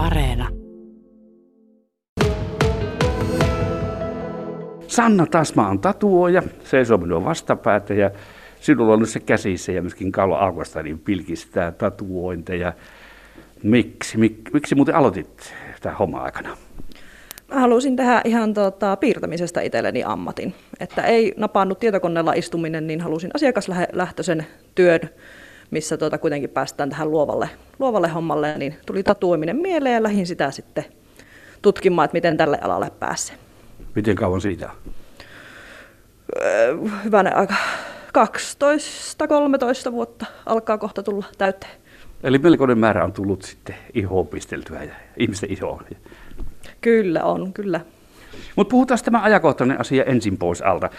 Areena. Sanna Tasma on tatuoja, seisoo minua vastapäätä ja sinulla on nyt se käsissä ja myöskin Kaulo Aukasta niin pilkistää tatuointeja. Miksi? Mik, miksi muuten aloitit tämä homma aikana? Mä halusin tehdä ihan tota, piirtämisestä itselleni ammatin. Että ei napannut tietokoneella istuminen, niin halusin asiakaslähtöisen työn, missä tuota, kuitenkin päästään tähän luovalle, luovalle hommalle. Niin tuli tatuoiminen mieleen ja lähdin sitä sitten tutkimaan, että miten tälle alalle pääsee. Miten kauan siitä? Öö, hyvänä aika 12-13 vuotta alkaa kohta tulla täyteen. Eli melkoinen määrä on tullut sitten ihoon pisteltyä ja ihmisten ihoon. Kyllä on, kyllä. Mutta puhutaan tämä ajankohtainen asia ensin pois alta.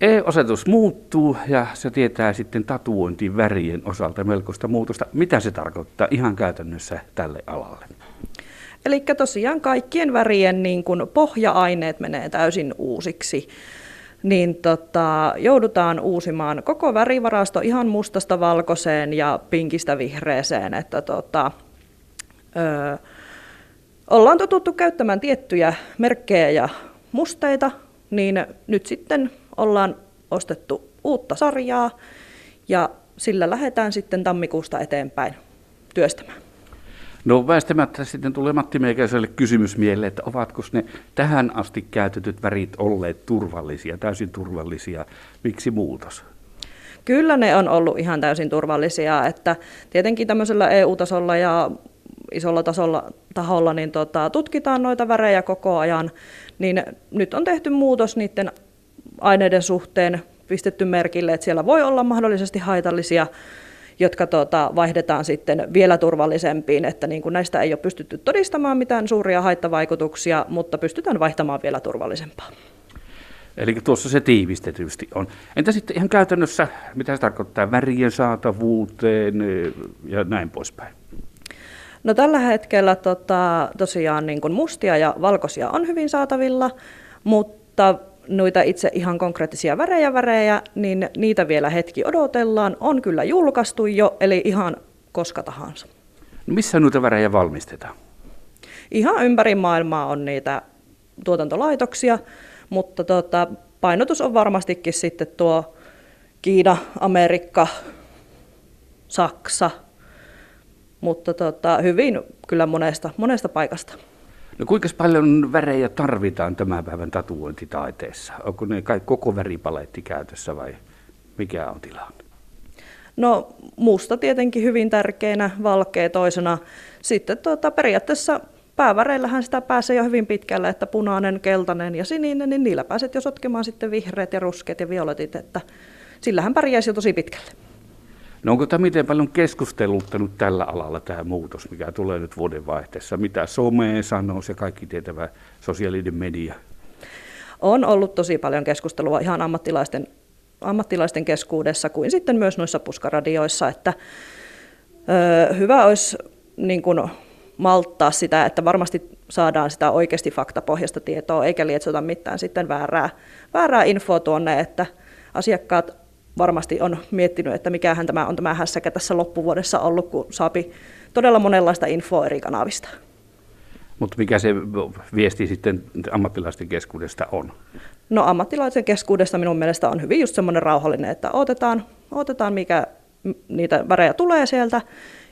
E-osetus muuttuu ja se tietää sitten tatuointiin värien osalta melkoista muutosta. Mitä se tarkoittaa ihan käytännössä tälle alalle? Eli tosiaan kaikkien värien niin kun pohja-aineet menee täysin uusiksi. Niin tota, joudutaan uusimaan koko värivarasto ihan mustasta valkoiseen ja pinkistä vihreeseen. Että tota, öö, ollaan totuttu käyttämään tiettyjä merkkejä ja musteita, niin nyt sitten ollaan ostettu uutta sarjaa ja sillä lähdetään sitten tammikuusta eteenpäin työstämään. No väistämättä sitten tulee Matti Meikäiselle kysymys mieleen, että ovatko ne tähän asti käytetyt värit olleet turvallisia, täysin turvallisia. Miksi muutos? Kyllä ne on ollut ihan täysin turvallisia, että tietenkin tämmöisellä EU-tasolla ja isolla tasolla, taholla niin tota, tutkitaan noita värejä koko ajan, niin nyt on tehty muutos niiden aineiden suhteen, pistetty merkille, että siellä voi olla mahdollisesti haitallisia jotka tuota, vaihdetaan sitten vielä turvallisempiin, että niin kuin näistä ei ole pystytty todistamaan mitään suuria haittavaikutuksia, mutta pystytään vaihtamaan vielä turvallisempaa. Eli tuossa se tiivistetysti on. Entä sitten ihan käytännössä, mitä se tarkoittaa värien saatavuuteen ja näin poispäin? No tällä hetkellä tota, tosiaan niin kuin mustia ja valkoisia on hyvin saatavilla, mutta noita itse ihan konkreettisia värejä värejä, niin niitä vielä hetki odotellaan. On kyllä julkaistu jo, eli ihan koska tahansa. No missä noita värejä valmistetaan? Ihan ympäri maailmaa on niitä tuotantolaitoksia, mutta tota, painotus on varmastikin sitten tuo Kiina, Amerikka, Saksa, mutta tota, hyvin kyllä monesta, monesta paikasta. No kuinka paljon värejä tarvitaan tämän päivän tatuointitaiteessa? Onko ne kaikki koko väripaletti käytössä vai mikä on tilanne? No musta tietenkin hyvin tärkeänä, valkea toisena. Sitten tuota, periaatteessa pääväreillähän sitä pääsee jo hyvin pitkälle, että punainen, keltainen ja sininen, niin niillä pääset jo sotkemaan sitten vihreät ja ruskeat ja violetit, että sillähän pärjäisi jo tosi pitkälle. No onko tämä miten paljon keskusteluttanut tällä alalla tämä muutos, mikä tulee nyt vuoden vaihteessa? Mitä some sanoo se kaikki tietävä sosiaalinen media? On ollut tosi paljon keskustelua ihan ammattilaisten, ammattilaisten keskuudessa kuin sitten myös noissa puskaradioissa, että ö, hyvä olisi niin kuin, malttaa sitä, että varmasti saadaan sitä oikeasti faktapohjasta tietoa, eikä lietsota mitään sitten väärää, väärää infoa tuonne, että asiakkaat varmasti on miettinyt, että mikähän tämä on tämä hässäkä tässä loppuvuodessa ollut, kun saapi todella monenlaista infoa eri kanavista. Mutta mikä se viesti sitten ammattilaisten keskuudesta on? No ammattilaisen keskuudesta minun mielestä on hyvin just semmoinen rauhallinen, että otetaan, otetaan mikä niitä värejä tulee sieltä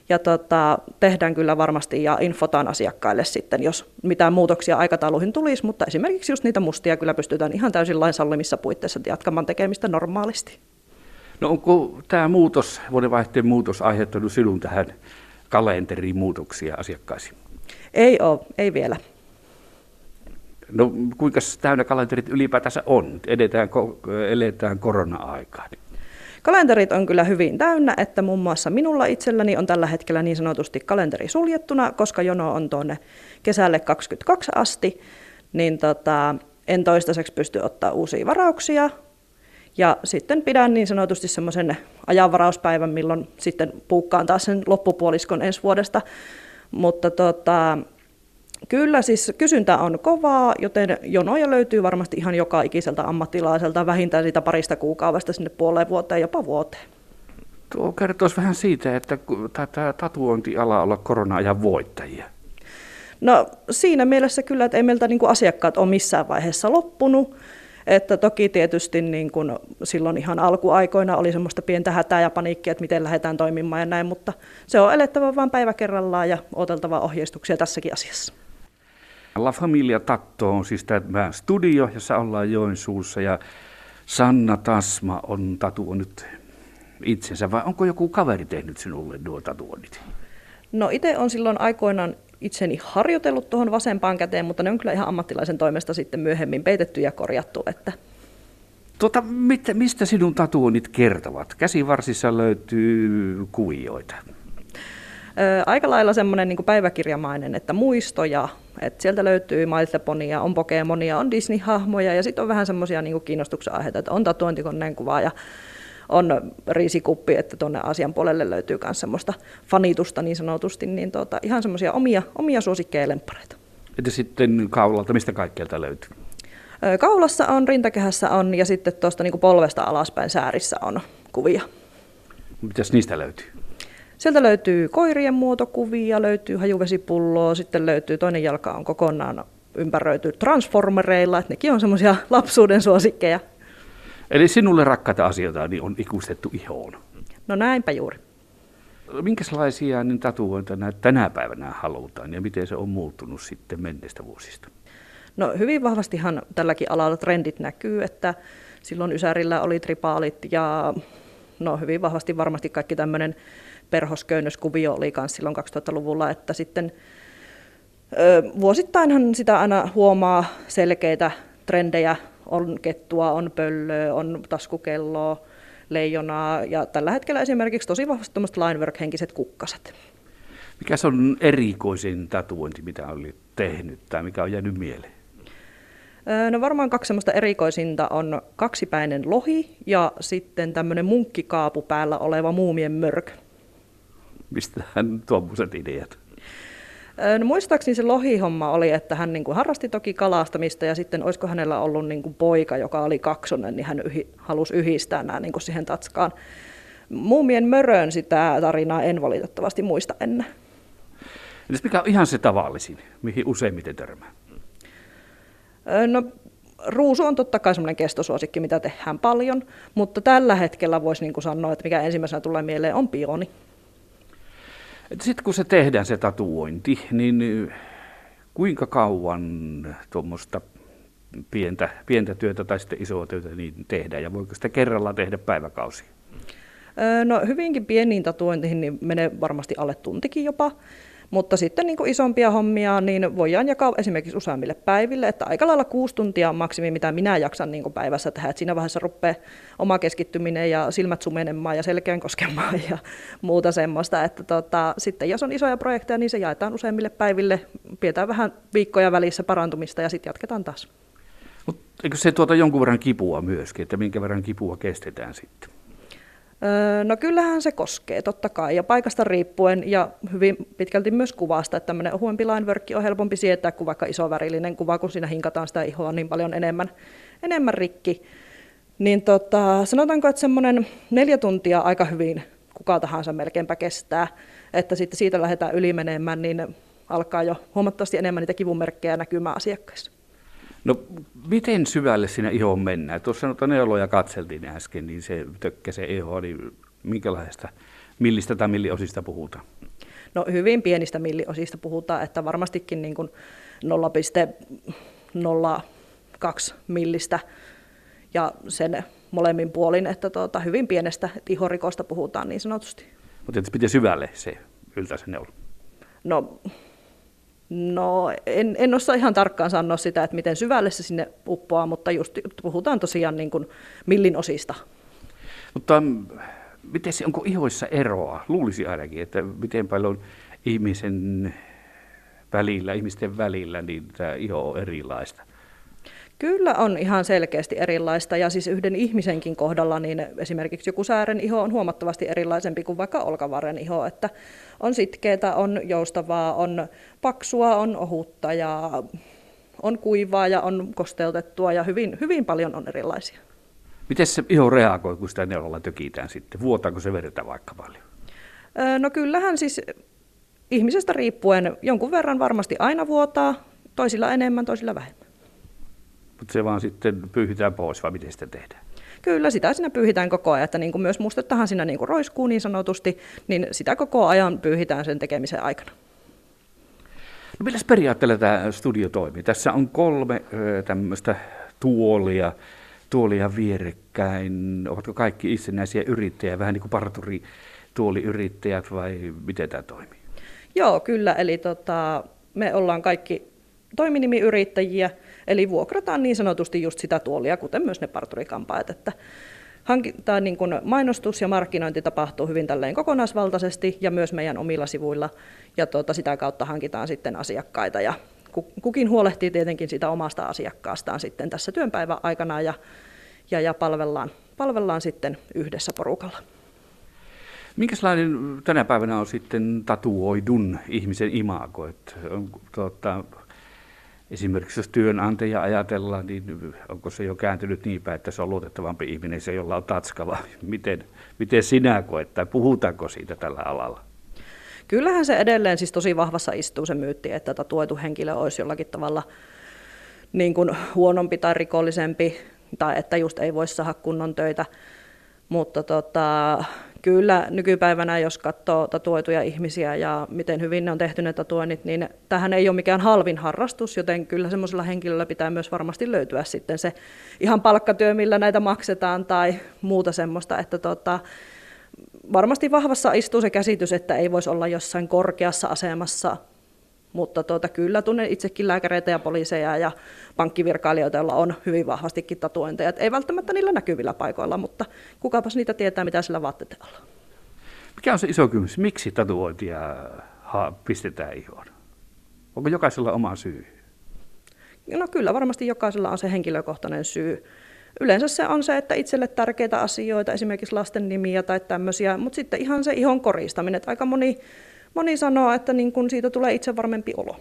ja tota, tehdään kyllä varmasti ja infotaan asiakkaille sitten, jos mitään muutoksia aikatauluihin tulisi, mutta esimerkiksi just niitä mustia kyllä pystytään ihan täysin lain sallimissa puitteissa jatkamaan tekemistä normaalisti. No onko tämä muutos, vuodenvaihteen muutos aiheuttanut sinun tähän kalenteriin muutoksia asiakkaisiin? Ei ole, ei vielä. No kuinka täynnä kalenterit ylipäätänsä on? Edetään, eletään korona-aikaan. Kalenterit on kyllä hyvin täynnä, että muun muassa minulla itselläni on tällä hetkellä niin sanotusti kalenteri suljettuna, koska jono on tuonne kesälle 22 asti, niin tota, en toistaiseksi pysty ottaa uusia varauksia, ja sitten pidän niin sanotusti semmoisen ajanvarauspäivän, milloin sitten puukkaan taas sen loppupuoliskon ensi vuodesta. Mutta tota, kyllä siis kysyntä on kovaa, joten jonoja löytyy varmasti ihan joka ikiseltä ammattilaiselta vähintään siitä parista kuukaudesta sinne puoleen vuoteen, jopa vuoteen. Tuo kertoisi vähän siitä, että tämä tatuointiala olla korona-ajan voittajia. No siinä mielessä kyllä, että ei meiltä niin asiakkaat ole missään vaiheessa loppunut. Että toki tietysti niin kuin silloin ihan alkuaikoina oli semmoista pientä hätää ja paniikkia, että miten lähdetään toimimaan ja näin, mutta se on elettävä vain päivä kerrallaan ja oteltava ohjeistuksia tässäkin asiassa. La Familia Tatto on siis tämä studio, jossa ollaan Joensuussa ja Sanna Tasma on tatuoinut itsensä vai onko joku kaveri tehnyt sinulle nuo tatuoinnit? No itse on silloin aikoinaan itseni harjoitellut tuohon vasempaan käteen, mutta ne on kyllä ihan ammattilaisen toimesta sitten myöhemmin peitetty ja korjattu. Että... Tota, mit, mistä sinun tatuoinnit kertovat? Käsivarsissa löytyy kuvioita. Ö, aika lailla semmoinen niin päiväkirjamainen, että muistoja, että sieltä löytyy My on Pokemonia, on Disney-hahmoja ja sitten on vähän semmoisia niin kiinnostuksen aiheita, että on tatuointikoneen kuvaa ja on riisikuppi, että tuonne asian puolelle löytyy myös semmoista fanitusta niin sanotusti, niin tuota, ihan semmoisia omia, omia suosikkeja ja lemppareita. Entä sitten kaulalta, mistä kaikkialta löytyy? Kaulassa on, rintakehässä on ja sitten tuosta niin polvesta alaspäin säärissä on kuvia. Mitäs niistä löytyy? Sieltä löytyy koirien muotokuvia, löytyy hajuvesipulloa, sitten löytyy toinen jalka on kokonaan ympäröity transformereilla, että nekin on semmoisia lapsuuden suosikkeja. Eli sinulle rakkaita asioita niin on ikustettu ihoon. No näinpä juuri. Minkälaisia niin tatuointeja tänä päivänä halutaan ja miten se on muuttunut sitten menneistä vuosista? No hyvin vahvastihan tälläkin alalla trendit näkyy, että silloin Ysärillä oli tripaalit ja no hyvin vahvasti varmasti kaikki tämmöinen perhosköynnöskuvio oli myös silloin 2000-luvulla, että sitten ö, vuosittainhan sitä aina huomaa selkeitä trendejä on kettua, on pöllöä, on taskukelloa, leijonaa ja tällä hetkellä esimerkiksi tosi vahvasti tuommoiset linework-henkiset kukkaset. Mikä se on erikoisin tatuointi, mitä oli tehnyt tai mikä on jäänyt mieleen? No varmaan kaksi semmoista erikoisinta on kaksipäinen lohi ja sitten tämmöinen munkkikaapu päällä oleva muumien mörk. Mistä hän tuommoiset ideat? No muistaakseni se lohihomma oli, että hän niin kuin harrasti toki kalastamista ja sitten olisiko hänellä ollut niin kuin poika, joka oli kaksonen, niin hän yhi, halusi yhdistää nämä niin kuin siihen tatskaan. Muumien mörön sitä tarinaa en valitettavasti muista ennen. Entäs mikä on ihan se tavallisin, mihin useimmiten törmää? No ruusu on totta kai semmoinen kestosuosikki, mitä tehdään paljon, mutta tällä hetkellä voisi niin kuin sanoa, että mikä ensimmäisenä tulee mieleen on pioni. Sitten kun se tehdään se tatuointi, niin kuinka kauan tuommoista pientä, pientä työtä tai sitten isoa työtä niin tehdään ja voiko sitä kerralla tehdä päiväkausia? No hyvinkin pieniin tatuointeihin niin menee varmasti alle tuntikin jopa. Mutta sitten niin kuin isompia hommia niin voidaan jakaa esimerkiksi useammille päiville, että aika lailla kuusi tuntia on maksimi, mitä minä jaksan niin kuin päivässä tehdä. Että siinä vaiheessa rupeaa oma keskittyminen ja silmät sumenemaan ja selkeän koskemaan ja muuta semmoista. Että tota, sitten jos on isoja projekteja, niin se jaetaan useammille päiville, pidetään vähän viikkoja välissä parantumista ja sitten jatketaan taas. Mutta eikö se tuota jonkun verran kipua myöskin, että minkä verran kipua kestetään sitten? No kyllähän se koskee, totta kai, ja paikasta riippuen ja hyvin pitkälti myös kuvasta, että tämmöinen ohuempi linework on helpompi sietää kuin vaikka iso värillinen kuva, kun siinä hinkataan sitä ihoa niin paljon enemmän, enemmän rikki. Niin tota, sanotaanko, että semmoinen neljä tuntia aika hyvin kuka tahansa melkeinpä kestää, että sitten siitä lähdetään yli menemään, niin alkaa jo huomattavasti enemmän niitä kivunmerkkejä näkymään asiakkaissa. No miten syvälle sinne ihoon mennään? Tuossa sanotaan neuloja katseltiin äsken, niin se tökkä se iho, niin minkälaista millistä tai milliosista puhutaan? No hyvin pienistä milliosista puhutaan, että varmastikin niin kuin 0,02 millistä ja sen molemmin puolin, että tuota, hyvin pienestä ihorikosta puhutaan niin sanotusti. Mutta miten syvälle se yltää se neula? No No en, en osaa ihan tarkkaan sanoa sitä, että miten syvälle se sinne uppoaa, mutta just puhutaan tosiaan niin kuin millin osista. Mutta mm, miten se, onko ihoissa eroa? Luulisi ainakin, että miten paljon ihmisen välillä, ihmisten välillä, niin tämä iho on erilaista. Kyllä on ihan selkeästi erilaista ja siis yhden ihmisenkin kohdalla niin esimerkiksi joku säären iho on huomattavasti erilaisempi kuin vaikka olkavarren iho, että on sitkeitä, on joustavaa, on paksua, on ohutta ja on kuivaa ja on kosteutettua ja hyvin, hyvin paljon on erilaisia. Miten se iho reagoi, kun sitä neulolla tökitään sitten? Vuotaako se verta vaikka paljon? No kyllähän siis ihmisestä riippuen jonkun verran varmasti aina vuotaa, toisilla enemmän, toisilla vähemmän. Mutta se vaan sitten pyyhitään pois, vai miten sitä tehdään? Kyllä, sitä siinä pyyhitään koko ajan, että niin kuin myös mustettahan siinä niin kuin roiskuu niin sanotusti, niin sitä koko ajan pyyhitään sen tekemisen aikana. No milläs periaatteella tämä studio toimii? Tässä on kolme tämmöistä tuolia, tuolia vierekkäin. Ovatko kaikki itsenäisiä yrittäjiä, vähän niin kuin parturi tuoliyrittäjät vai miten tämä toimii? Joo, kyllä. Eli tota, me ollaan kaikki toiminimiyrittäjiä, eli vuokrataan niin sanotusti just sitä tuolia, kuten myös ne parturikampaajat, että hankinta, niin kuin mainostus ja markkinointi tapahtuu hyvin tälleen kokonaisvaltaisesti ja myös meidän omilla sivuilla ja tuota, sitä kautta hankitaan sitten asiakkaita ja kukin huolehtii tietenkin sitä omasta asiakkaastaan sitten tässä työnpäivän aikana ja, ja, ja palvellaan, palvellaan sitten yhdessä porukalla. Minkälainen tänä päivänä on sitten tatuoidun ihmisen imago? Että tuota, esimerkiksi jos työnantaja ajatellaan, niin onko se jo kääntynyt niin päin, että se on luotettavampi ihminen, se jolla on tatskava. Miten, miten sinä koet tai puhutaanko siitä tällä alalla? Kyllähän se edelleen siis tosi vahvassa istuu se myytti, että tatuoitu henkilö olisi jollakin tavalla niin kuin huonompi tai rikollisempi, tai että just ei voisi saada kunnon töitä. Mutta tota, kyllä nykypäivänä, jos katsoo tatuoituja ihmisiä ja miten hyvin ne on tehty ne tatuoinnit, niin tähän ei ole mikään halvin harrastus, joten kyllä semmoisella henkilöllä pitää myös varmasti löytyä sitten se ihan palkkatyö, millä näitä maksetaan tai muuta semmoista, että tota, varmasti vahvassa istuu se käsitys, että ei voisi olla jossain korkeassa asemassa mutta tuota, kyllä tunnen itsekin lääkäreitä ja poliiseja ja pankkivirkailijoita, joilla on hyvin vahvastikin tatuointeja. Ei välttämättä niillä näkyvillä paikoilla, mutta kukapas niitä tietää, mitä sillä vaatteella on. Mikä on se iso kysymys? Miksi tatuointia pistetään ihoon? Onko jokaisella oma syy? No kyllä, varmasti jokaisella on se henkilökohtainen syy. Yleensä se on se, että itselle tärkeitä asioita, esimerkiksi lasten nimiä tai tämmöisiä, mutta sitten ihan se ihon koristaminen. Että aika moni Moni sanoo, että niin kun siitä tulee itse varmempi olo.